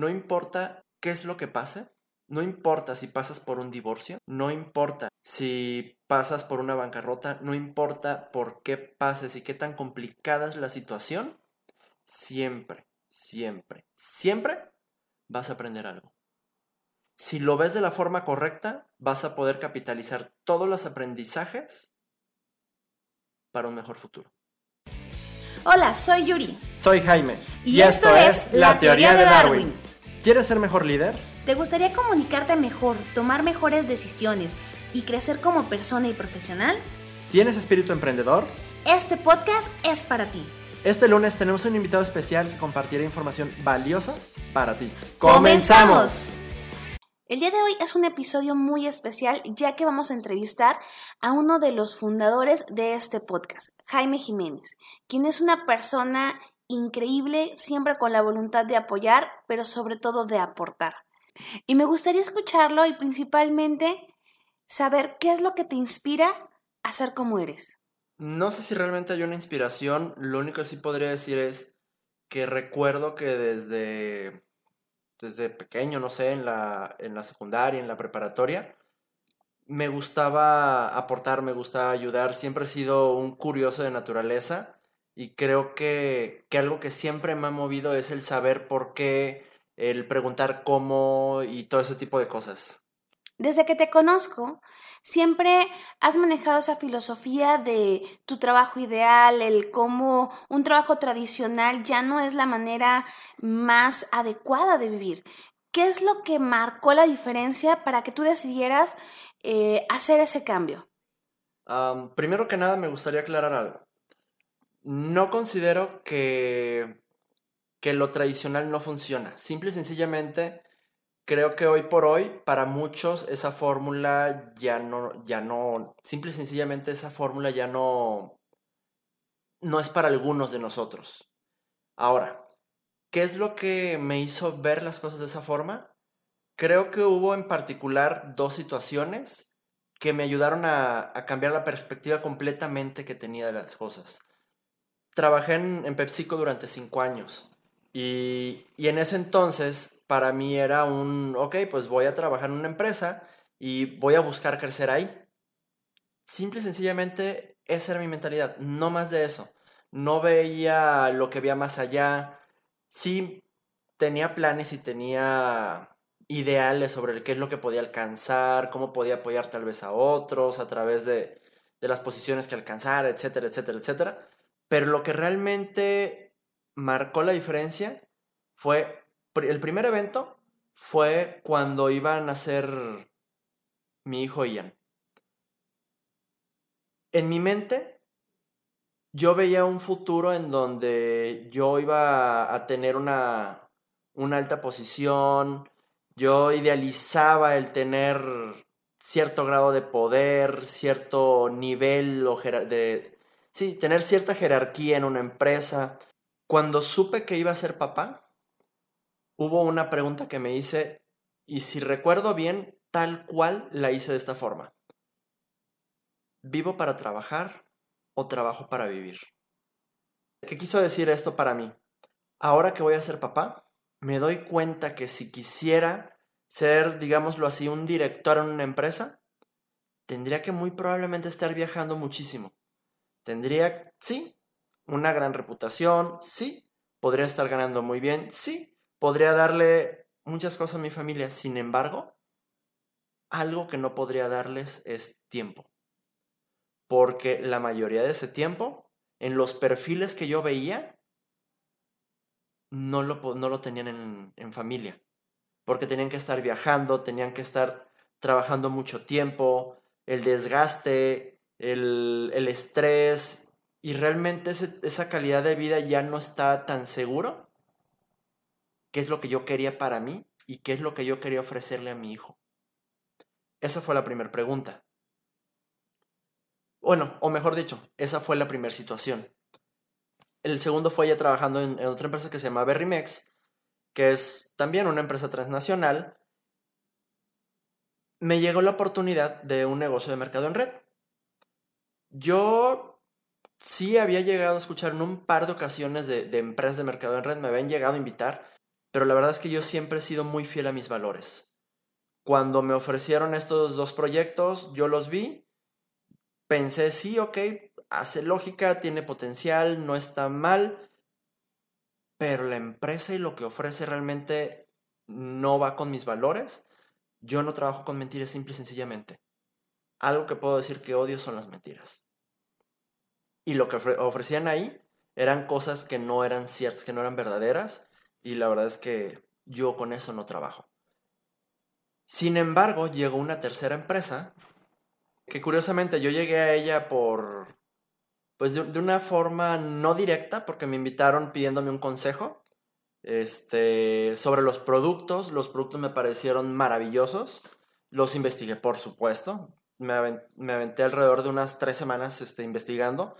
no importa qué es lo que pase, no importa si pasas por un divorcio, no importa si pasas por una bancarrota, no importa por qué pases y qué tan complicada es la situación, siempre, siempre, siempre vas a aprender algo. Si lo ves de la forma correcta, vas a poder capitalizar todos los aprendizajes para un mejor futuro. Hola, soy Yuri. Soy Jaime. Y, esto, es La Teoría de Darwin. ¿Quieres ser mejor líder? ¿Te gustaría comunicarte mejor, tomar mejores decisiones y crecer como persona y profesional? ¿Tienes espíritu emprendedor? Este podcast es para ti. Este lunes tenemos un invitado especial que compartirá información valiosa para ti. ¡Comenzamos! El día de hoy es un episodio muy especial ya que vamos a entrevistar a uno de los fundadores de este podcast, Jaime Jiménez, quien es una persona increíble, siempre con la voluntad de apoyar, pero sobre todo de aportar. Y me gustaría escucharlo y principalmente saber qué es lo que te inspira a ser como eres. No sé si realmente hay una inspiración, lo único que sí podría decir es que recuerdo que desde desde pequeño, no sé, en la, en la secundaria, en la preparatoria, me gustaba aportar, me gustaba ayudar, siempre he sido un curioso de naturaleza y creo que, que algo que siempre me ha movido es el saber por qué, el preguntar cómo y todo ese tipo de cosas. Desde que te conozco, siempre has manejado esa filosofía de tu trabajo ideal, el cómo un trabajo tradicional ya no es la manera más adecuada de vivir. ¿Qué es lo que marcó la diferencia para que tú decidieras eh, hacer ese cambio? primero que nada, me gustaría aclarar algo. No considero que, que lo tradicional no funciona. Simple y sencillamente creo que hoy por hoy, para muchos, esa fórmula ya no, ya no, simple y sencillamente esa fórmula ya no, no es para algunos de nosotros. Ahora, ¿qué es lo que me hizo ver las cosas de esa forma? Creo que hubo en particular dos situaciones que me ayudaron a, cambiar la perspectiva completamente que tenía de las cosas. Trabajé en, en PepsiCo durante cinco años y, y en ese entonces, para mí era un, ok, pues voy a trabajar en una empresa y voy a buscar crecer ahí. Simple y sencillamente, esa era mi mentalidad, no más de eso. No veía lo que había más allá. Sí, tenía planes y tenía ideales sobre qué es lo que podía alcanzar, cómo podía apoyar tal vez a otros a través de, de las posiciones que alcanzar, etcétera, etcétera, etcétera. Pero lo que realmente marcó la diferencia fue, el primer evento fue cuando iban a ser mi hijo Ian. En mi mente, yo veía un futuro en donde yo iba a tener una, una alta posición, yo idealizaba el tener cierto grado de poder, cierto nivel de... Sí, tener cierta jerarquía en una empresa. Cuando supe que iba a ser papá, hubo una pregunta que me hice y si recuerdo bien, tal cual la hice de esta forma. ¿Vivo para trabajar o trabajo para vivir? ¿Qué quiso decir esto para mí? Ahora que voy a ser papá, me doy cuenta que si quisiera ser, digámoslo así, un director en una empresa, tendría que muy probablemente estar viajando muchísimo. Tendría, sí, una gran reputación, sí, podría estar ganando muy bien, sí, podría darle muchas cosas a mi familia, sin embargo, algo que no podría darles es tiempo. Porque la mayoría de ese tiempo, en los perfiles que yo veía, no lo, no lo tenían en, en familia. Porque tenían que estar viajando, tenían que estar trabajando mucho tiempo, el desgaste, el, el estrés, y realmente esa calidad de vida ya no está tan seguro, qué es lo que yo quería para mí y qué es lo que yo quería ofrecerle a mi hijo. Esa fue la primera pregunta. Bueno, o mejor dicho, esa fue la primera situación. El segundo fue ya trabajando en, otra empresa que se llama Berrymex, que es también una empresa transnacional. Me llegó la oportunidad de un negocio de mercado en red. Yo sí había llegado a escuchar en un par de ocasiones de, empresas de mercado en red, me habían llegado a invitar, pero la verdad es que yo siempre he sido muy fiel a mis valores. Cuando me ofrecieron estos dos proyectos, yo los vi, pensé, sí, ok, hace lógica, tiene potencial, no está mal, pero la empresa y lo que ofrece realmente no va con mis valores. Yo no trabajo con mentiras simple y sencillamente. Algo que puedo decir que odio son las mentiras. Y lo que ofrecían ahí eran cosas que no eran ciertas, que no eran verdaderas, y la verdad es que yo con eso no trabajo. Sin embargo, llegó una tercera empresa, que curiosamente yo llegué a ella por, pues de, una forma no directa, porque me invitaron pidiéndome un consejo este, sobre los productos. Los productos me parecieron maravillosos. Los investigué, por supuesto. Me, aventé alrededor de unas tres semanas este, investigando.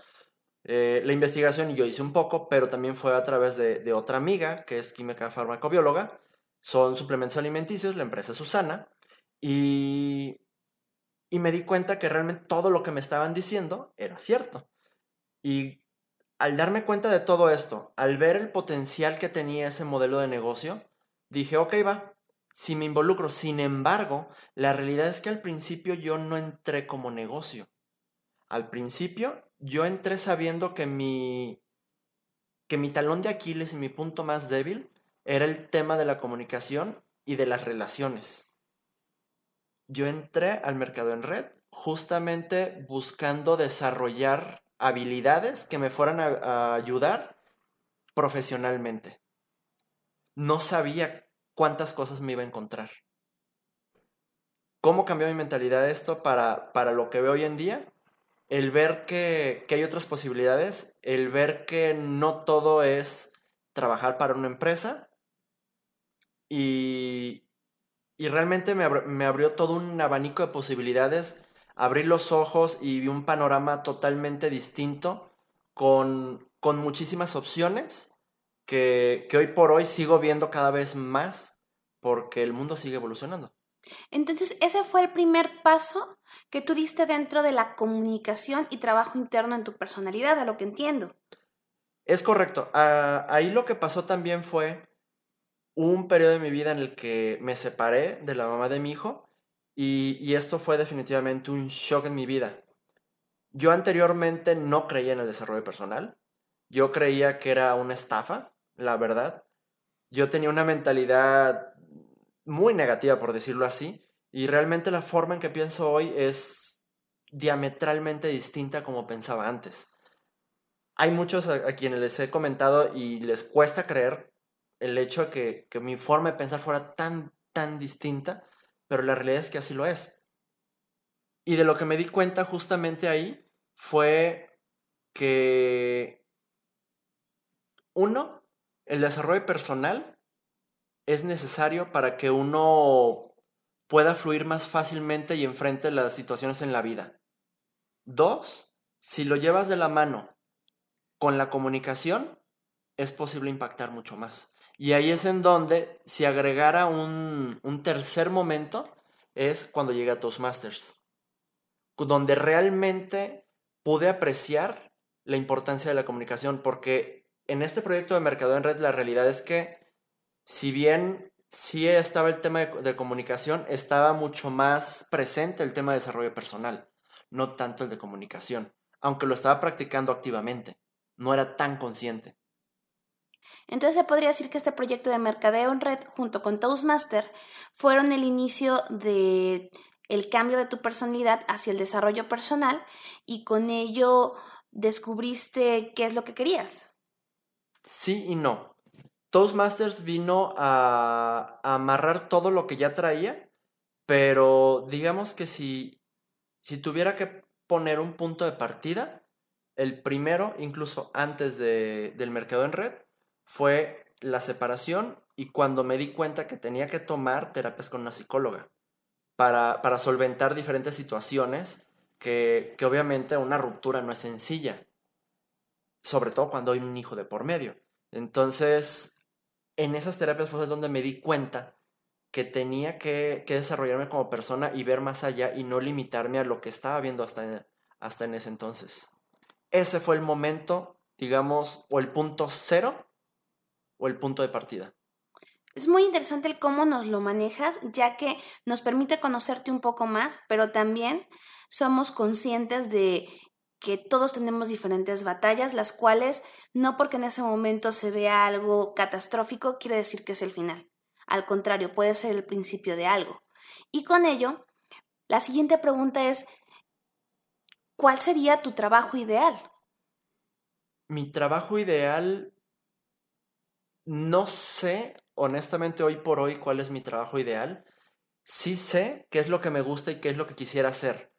Eh, la investigación yo hice un poco, pero también fue a través de, otra amiga, que es química farmacobióloga. Son suplementos alimenticios, la empresa Susana. Y, y me di cuenta que realmente todo lo que me estaban diciendo era cierto. Y al darme cuenta de todo esto, al ver el potencial que tenía ese modelo de negocio, dije, ok, va, si me involucro. Sin embargo, la realidad es que al principio yo no entré como negocio. Al principio yo entré sabiendo que mi, que mi talón de Aquiles y mi punto más débil era el tema de la comunicación y de las relaciones. Yo entré al mercado en red justamente buscando desarrollar habilidades que me fueran a, ayudar profesionalmente. No sabía cuántas cosas me iba a encontrar. ¿Cómo cambió mi mentalidad esto para, para lo que veo hoy en día? El ver que, hay otras posibilidades, el ver que no todo es trabajar para una empresa y, realmente me, me, abrió todo un abanico de posibilidades, abrir los ojos y vi un panorama totalmente distinto con, muchísimas opciones que, que hoy por hoy sigo viendo cada vez más porque el mundo sigue evolucionando. Entonces, ese fue el primer paso que tú diste dentro de la comunicación y trabajo interno en tu personalidad, a lo que entiendo. Es correcto. Ah, ahí lo que pasó también fue un periodo de mi vida en el que me separé de la mamá de mi hijo y, y esto fue definitivamente un shock en mi vida. Yo anteriormente no creía en el desarrollo personal. Yo creía que era una estafa, la verdad. Yo tenía una mentalidad muy negativa, por decirlo así, y realmente la forma en que pienso hoy es diametralmente distinta como pensaba antes. Hay muchos a, quienes les he comentado y les cuesta creer el hecho de que, que mi forma de pensar fuera tan, tan distinta, pero la realidad es que así lo es. Y de lo que me di cuenta justamente ahí fue que, uno, el desarrollo personal es necesario para que uno pueda fluir más fácilmente y enfrente las situaciones en la vida. Dos, si lo llevas de la mano con la comunicación, es posible impactar mucho más. Y ahí es en donde, si agregara un, un tercer momento, es cuando llegué a Toastmasters, donde realmente pude apreciar la importancia de la comunicación, porque en este proyecto de Mercado en Red la realidad es que si bien sí estaba el tema de, comunicación, estaba mucho más presente el tema de desarrollo personal, no tanto el de comunicación, aunque lo estaba practicando activamente, no era tan consciente. Entonces se podría decir que este proyecto de mercadeo en red junto con Toastmaster fueron el inicio de el cambio de tu personalidad hacia el desarrollo personal y con ello descubriste qué es lo que querías. Sí y no. Toastmasters vino a, amarrar todo lo que ya traía, pero digamos que si, si tuviera que poner un punto de partida, el primero, incluso antes de, del mercado en red, fue la separación y cuando me di cuenta que tenía que tomar terapias con una psicóloga para, para solventar diferentes situaciones que, que obviamente una ruptura no es sencilla, sobre todo cuando hay un hijo de por medio. Entonces, en esas terapias fue donde me di cuenta que tenía que, desarrollarme como persona y ver más allá y no limitarme a lo que estaba viendo hasta en, hasta en ese entonces. Ese fue el momento, digamos, o el punto cero o el punto de partida. Es muy interesante el cómo nos lo manejas, ya que nos permite conocerte un poco más, pero también somos conscientes de que todos tenemos diferentes batallas, las cuales no porque en ese momento se vea algo catastrófico quiere decir que es el final. Al contrario, puede ser el principio de algo. Y con ello, la siguiente pregunta es, ¿cuál sería tu trabajo ideal? Mi trabajo ideal, no sé honestamente hoy por hoy cuál es mi trabajo ideal. Sí sé qué es lo que me gusta y qué es lo que quisiera hacer,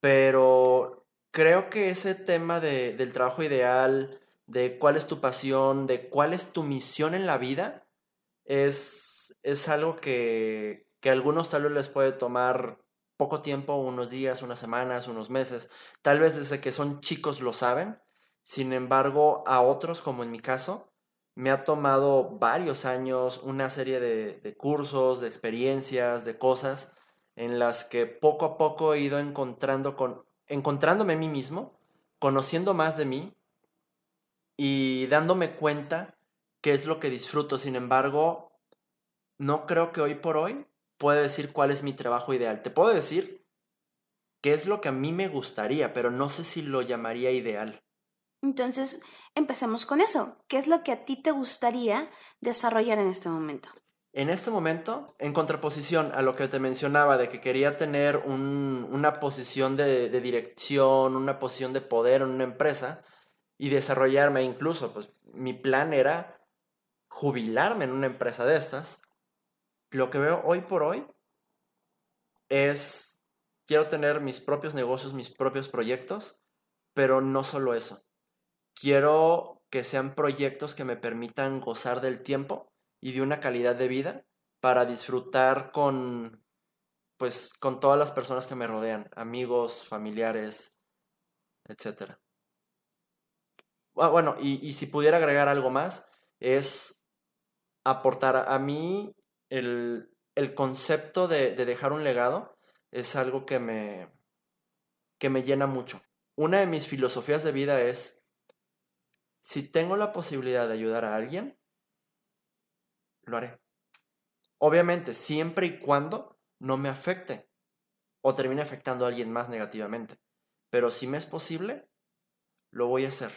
pero creo que ese tema de, del trabajo ideal, de cuál es tu pasión, de cuál es tu misión en la vida, es, es algo que, que a algunos tal vez les puede tomar poco tiempo, unos días, unas semanas, unos meses. Tal vez desde que son chicos lo saben. Sin embargo, a otros, como en mi caso, me ha tomado varios años, una serie de, de cursos, de experiencias, de cosas en las que poco a poco he ido encontrando con, encontrándome a mí mismo, conociendo más de mí y dándome cuenta qué es lo que disfruto. Sin embargo, no creo que hoy por hoy pueda decir cuál es mi trabajo ideal. Te puedo decir qué es lo que a mí me gustaría, pero no sé si lo llamaría ideal. Entonces, empecemos con eso. ¿Qué es lo que a ti te gustaría desarrollar en este momento? En este momento, en contraposición a lo que te mencionaba de que quería tener una posición de, dirección, una posición de poder en una empresa y desarrollarme incluso, pues mi plan era jubilarme en una empresa de estas. Lo que veo hoy por hoy es, quiero tener mis propios negocios, mis propios proyectos, pero no solo eso. Quiero que sean proyectos que me permitan gozar del tiempo y de una calidad de vida para disfrutar con, pues, con todas las personas que me rodean, amigos, familiares, etc. Ah, bueno, y, si pudiera agregar algo más, es aportar a, mí el, concepto de, de, dejar un legado es algo que me, que me llena mucho. Una de mis filosofías de vida es, si tengo la posibilidad de ayudar a alguien, lo haré. Obviamente, siempre y cuando no me afecte o termine afectando a alguien más negativamente. Pero si me es posible, lo voy a hacer.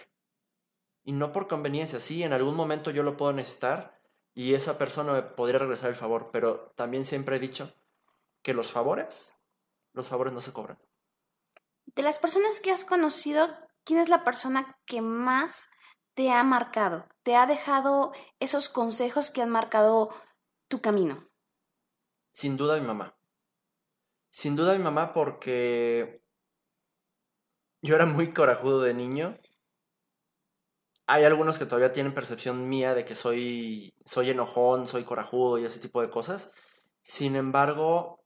Y no por conveniencia, sí, en algún momento yo lo puedo necesitar y esa persona me podría regresar el favor, pero también siempre he dicho que los favores, los favores no se cobran. De las personas que has conocido, ¿quién es la persona que más te ha marcado? ¿Te ha dejado esos consejos que han marcado tu camino? Sin duda mi mamá. Sin duda mi mamá porque yo era muy corajudo de niño. Hay algunos que todavía tienen percepción mía de que soy, soy enojón, soy corajudo y ese tipo de cosas. Sin embargo,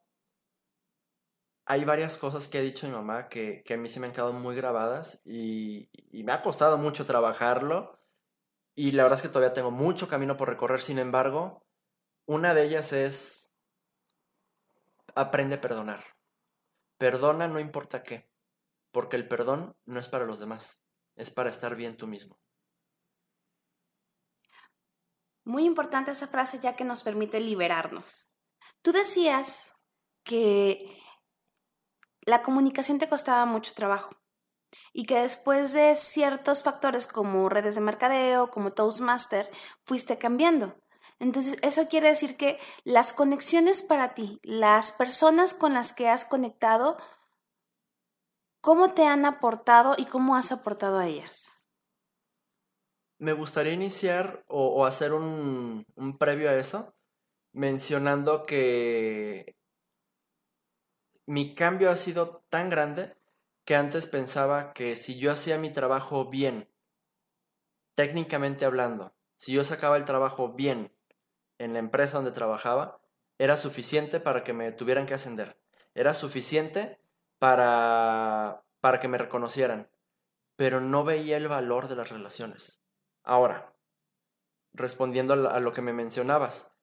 hay varias cosas que ha dicho mi mamá que, a mí se me han quedado muy grabadas y, me ha costado mucho trabajarlo. Y la verdad es que todavía tengo mucho camino por recorrer. Sin embargo, una de ellas es aprende a perdonar. Perdona no importa qué, porque el perdón no es para los demás, es para estar bien tú mismo. Muy importante esa frase ya que nos permite liberarnos. Tú decías que la comunicación te costaba mucho trabajo y que después de ciertos factores como redes de mercadeo, como Toastmaster, fuiste cambiando. Entonces, eso quiere decir que las conexiones para ti, las personas con las que has conectado, ¿cómo te han aportado y cómo has aportado a ellas? Me gustaría iniciar o, hacer un previo a eso, mencionando que mi cambio ha sido tan grande que antes pensaba que si yo hacía mi trabajo bien, técnicamente hablando, si yo sacaba el trabajo bien en la empresa donde trabajaba, era suficiente para que me tuvieran que ascender. Era suficiente para, para que me reconocieran. Pero no veía el valor de las relaciones. Ahora, respondiendo a lo que me mencionabas,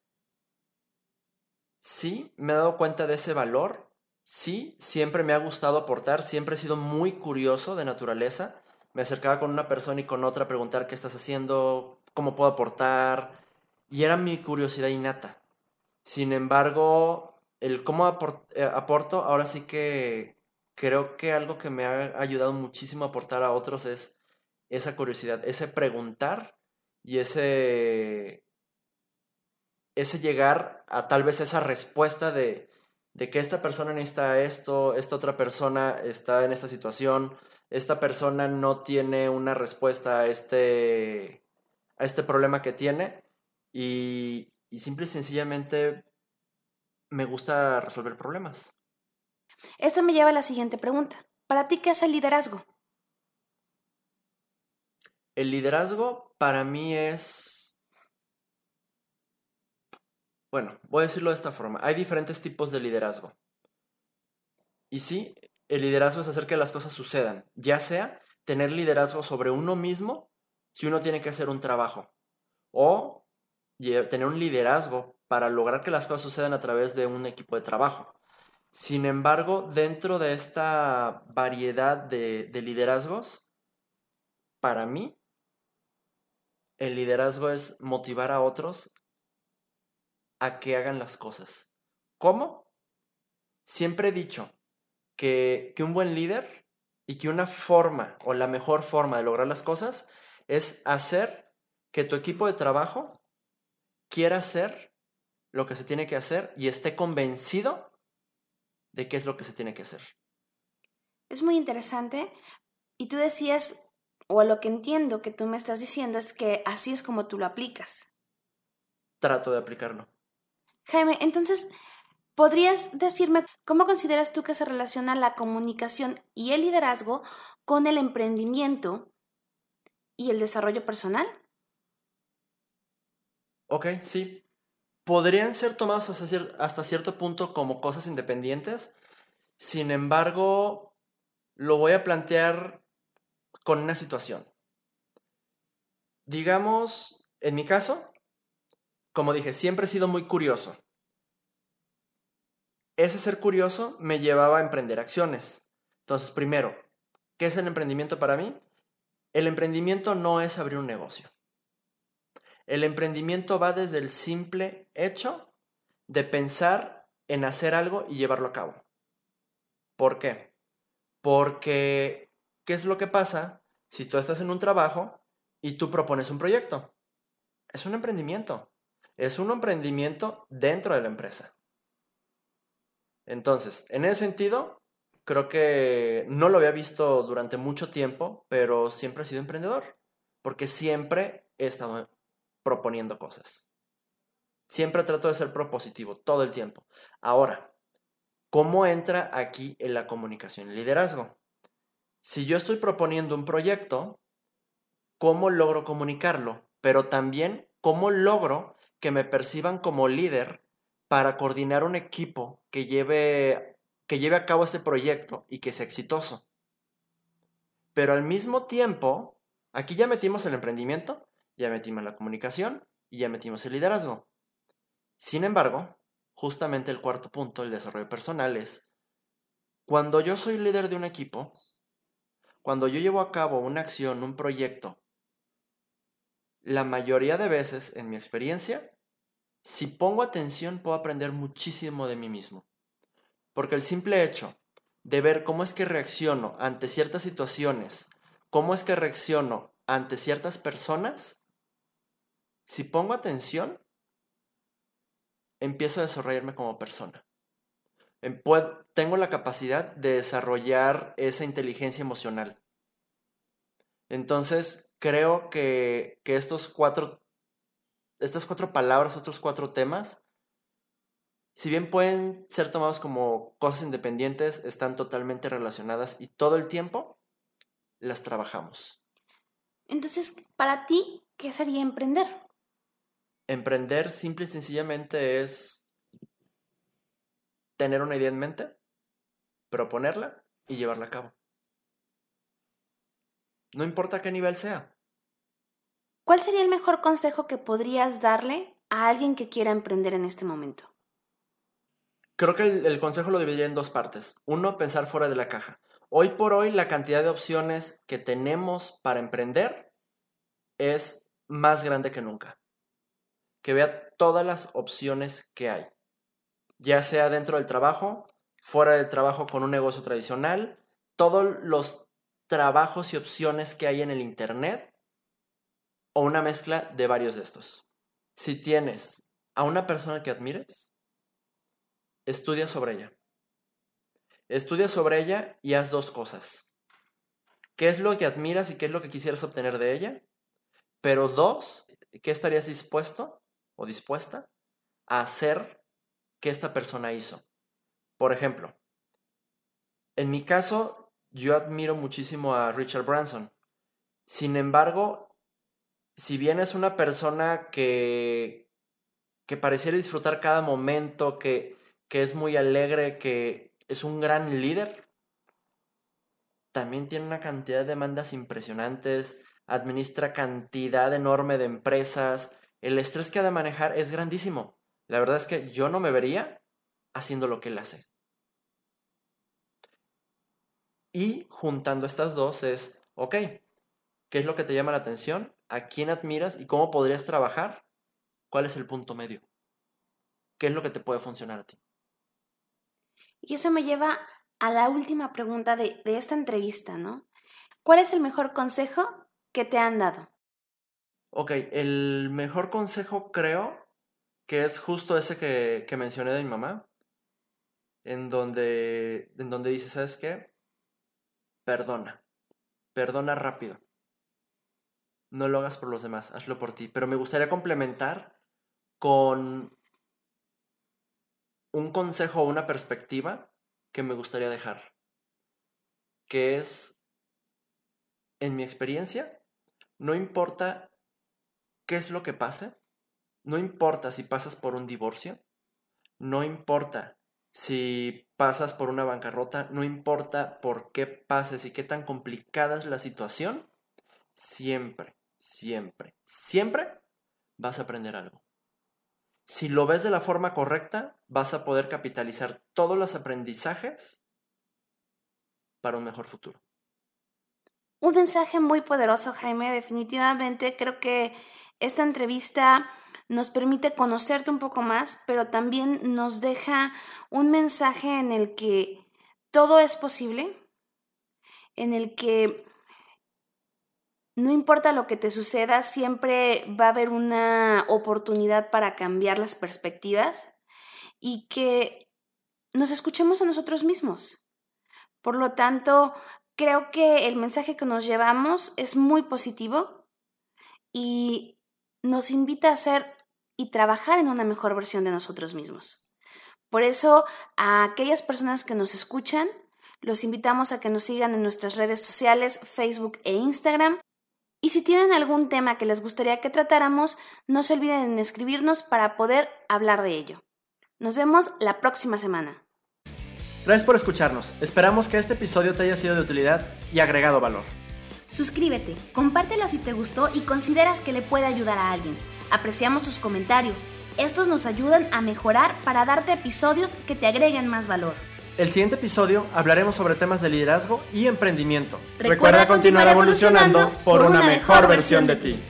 sí me he dado cuenta de ese valor Sí, siempre me ha gustado aportar, siempre he sido muy curioso de naturaleza. Me acercaba con una persona y con otra a preguntar qué estás haciendo, cómo puedo aportar. y era mi curiosidad innata. Sin embargo, el cómo eh, aporto, ahora sí que creo que algo que me ha ayudado muchísimo a aportar a otros es esa curiosidad, ese preguntar y ese, ese llegar a tal vez esa respuesta de, de que esta persona necesita esto, esta otra persona está en esta situación, esta persona no tiene una respuesta a este, a este problema que tiene y, y simple y sencillamente me gusta resolver problemas. Esto me lleva a la siguiente pregunta. ¿Para ti qué es el liderazgo? El liderazgo para mí es... Bueno, voy a decirlo de esta forma. Hay diferentes tipos de liderazgo. Y sí, el liderazgo es hacer que las cosas sucedan, ya sea tener liderazgo sobre uno mismo si uno tiene que hacer un trabajo, o tener un liderazgo para lograr que las cosas sucedan a través de un equipo de trabajo. Sin embargo, dentro de esta variedad de, de liderazgos, para mí, el liderazgo es motivar a otros a que hagan las cosas. ¿Cómo? Siempre he dicho que, que, un buen líder y que una forma o la mejor forma de lograr las cosas es hacer que tu equipo de trabajo quiera hacer lo que se tiene que hacer y esté convencido de qué es lo que se tiene que hacer. Es muy interesante. Y tú decías, o lo que entiendo que tú me estás diciendo es que así es como tú lo aplicas. Trato de aplicarlo. Jaime, entonces, ¿podrías decirme cómo consideras tú que se relaciona la comunicación y el liderazgo con el emprendimiento y el desarrollo personal? Ok, sí. Podrían ser tomados hasta, cierto punto como cosas independientes. Sin embargo, lo voy a plantear con una situación. Digamos, en mi caso, como dije, siempre he sido muy curioso. Ese ser curioso me llevaba a emprender acciones. Entonces, primero, ¿qué es el emprendimiento para mí? El emprendimiento no es abrir un negocio. El emprendimiento va desde el simple hecho de pensar en hacer algo y llevarlo a cabo. ¿Por qué? Porque, ¿qué es lo que pasa si tú estás en un trabajo y tú propones un proyecto? Es un emprendimiento. Es un emprendimiento dentro de la empresa. Entonces, en ese sentido, creo que no lo había visto durante mucho tiempo, pero siempre he sido emprendedor, porque siempre he estado proponiendo cosas. Siempre trato de ser propositivo, todo el tiempo. Ahora, ¿cómo entra aquí en la comunicación y liderazgo? Si yo estoy proponiendo un proyecto, ¿cómo logro comunicarlo? Pero también, ¿cómo logro que me perciban como líder para coordinar un equipo que lleve, que lleve a cabo este proyecto y que sea exitoso? Pero al mismo tiempo, aquí ya metimos el emprendimiento, ya metimos la comunicación y ya metimos el liderazgo. Sin embargo, justamente el cuarto punto, el desarrollo personal, es cuando yo soy líder de un equipo, cuando yo llevo a cabo una acción, un proyecto, la mayoría de veces, en mi experiencia, si pongo atención puedo aprender muchísimo de mí mismo. Porque el simple hecho de ver cómo es que reacciono ante ciertas situaciones, cómo es que reacciono ante ciertas personas, si pongo atención, empiezo a desarrollarme como persona. Em, tengo la capacidad de desarrollar esa inteligencia emocional. Entonces, creo que, estos cuatro, estas cuatro palabras, otros cuatro temas, si bien pueden ser tomados como cosas independientes, están totalmente relacionadas y todo el tiempo las trabajamos. Entonces, para ti, ¿qué sería emprender? Emprender simple y sencillamente es tener una idea en mente, proponerla y llevarla a cabo. No importa qué nivel sea. ¿Cuál sería el mejor consejo que podrías darle a alguien que quiera emprender en este momento? Creo que el, consejo lo dividiría en dos partes. Uno, pensar fuera de la caja. Hoy por hoy la cantidad de opciones que tenemos para emprender es más grande que nunca. que vea todas las opciones que hay, ya sea dentro del trabajo, fuera del trabajo con un negocio tradicional, todos los trabajos y opciones que hay en el Internet o una mezcla de varios de estos. Si tienes a una persona que admires, estudia sobre ella. Estudia sobre ella y haz dos cosas. ¿Qué es lo que admiras y qué es lo que quisieras obtener de ella? Pero dos, ¿qué estarías dispuesto o dispuesta a hacer que esta persona hizo? Por ejemplo, en mi caso, yo admiro muchísimo a Richard Branson. Sin embargo, si bien es una persona que, que pareciera disfrutar cada momento, que, que es muy alegre, que es un gran líder, también tiene una cantidad de demandas impresionantes, administra cantidad enorme de empresas, el estrés que ha de manejar es grandísimo. La verdad es que yo no me vería haciendo lo que él hace. Y juntando estas dos es, ok, ¿qué es lo que te llama la atención? ¿A quién admiras y cómo podrías trabajar? ¿Cuál es el punto medio? ¿Qué es lo que te puede funcionar a ti? Y eso me lleva a la última pregunta de, de esta entrevista, ¿no? ¿Cuál es el mejor consejo que te han dado? Ok, el mejor consejo creo que es justo ese que, que mencioné de mi mamá, en donde, en donde dice, ¿sabes qué? Perdona, perdona rápido. No lo hagas por los demás, hazlo por ti. Pero me gustaría complementar con un consejo o una perspectiva que me gustaría dejar, que es, en mi experiencia, no importa qué es lo que pase, no importa si pasas por un divorcio, no importa si pasas por una bancarrota, no importa por qué pases y qué tan complicada es la situación, siempre, siempre, siempre vas a aprender algo. Si lo ves de la forma correcta, vas a poder capitalizar todos los aprendizajes para un mejor futuro. Un mensaje muy poderoso, Jaime. Definitivamente creo que esta entrevista nos permite conocerte un poco más, pero también nos deja un mensaje en el que todo es posible, en el que no importa lo que te suceda, siempre va a haber una oportunidad para cambiar las perspectivas y que nos escuchemos a nosotros mismos. Por lo tanto, creo que el mensaje que nos llevamos es muy positivo y nos invita a ser y trabajar en una mejor versión de nosotros mismos. Por eso, a aquellas personas que nos escuchan, los invitamos a que nos sigan en nuestras redes sociales, Facebook e Instagram y si tienen algún tema que les gustaría que tratáramos, no se olviden en escribirnos para poder hablar de ello. Nos vemos la próxima semana. Gracias por escucharnos. Esperamos que este episodio te haya sido de utilidad y agregado valor. Suscríbete, compártelo si te gustó y consideras que le puede ayudar a alguien. Apreciamos tus comentarios. Estos nos ayudan a mejorar para darte episodios que te agreguen más valor. El siguiente episodio hablaremos sobre temas de liderazgo y emprendimiento. Recuerda, continuar evolucionando por una mejor versión de ti.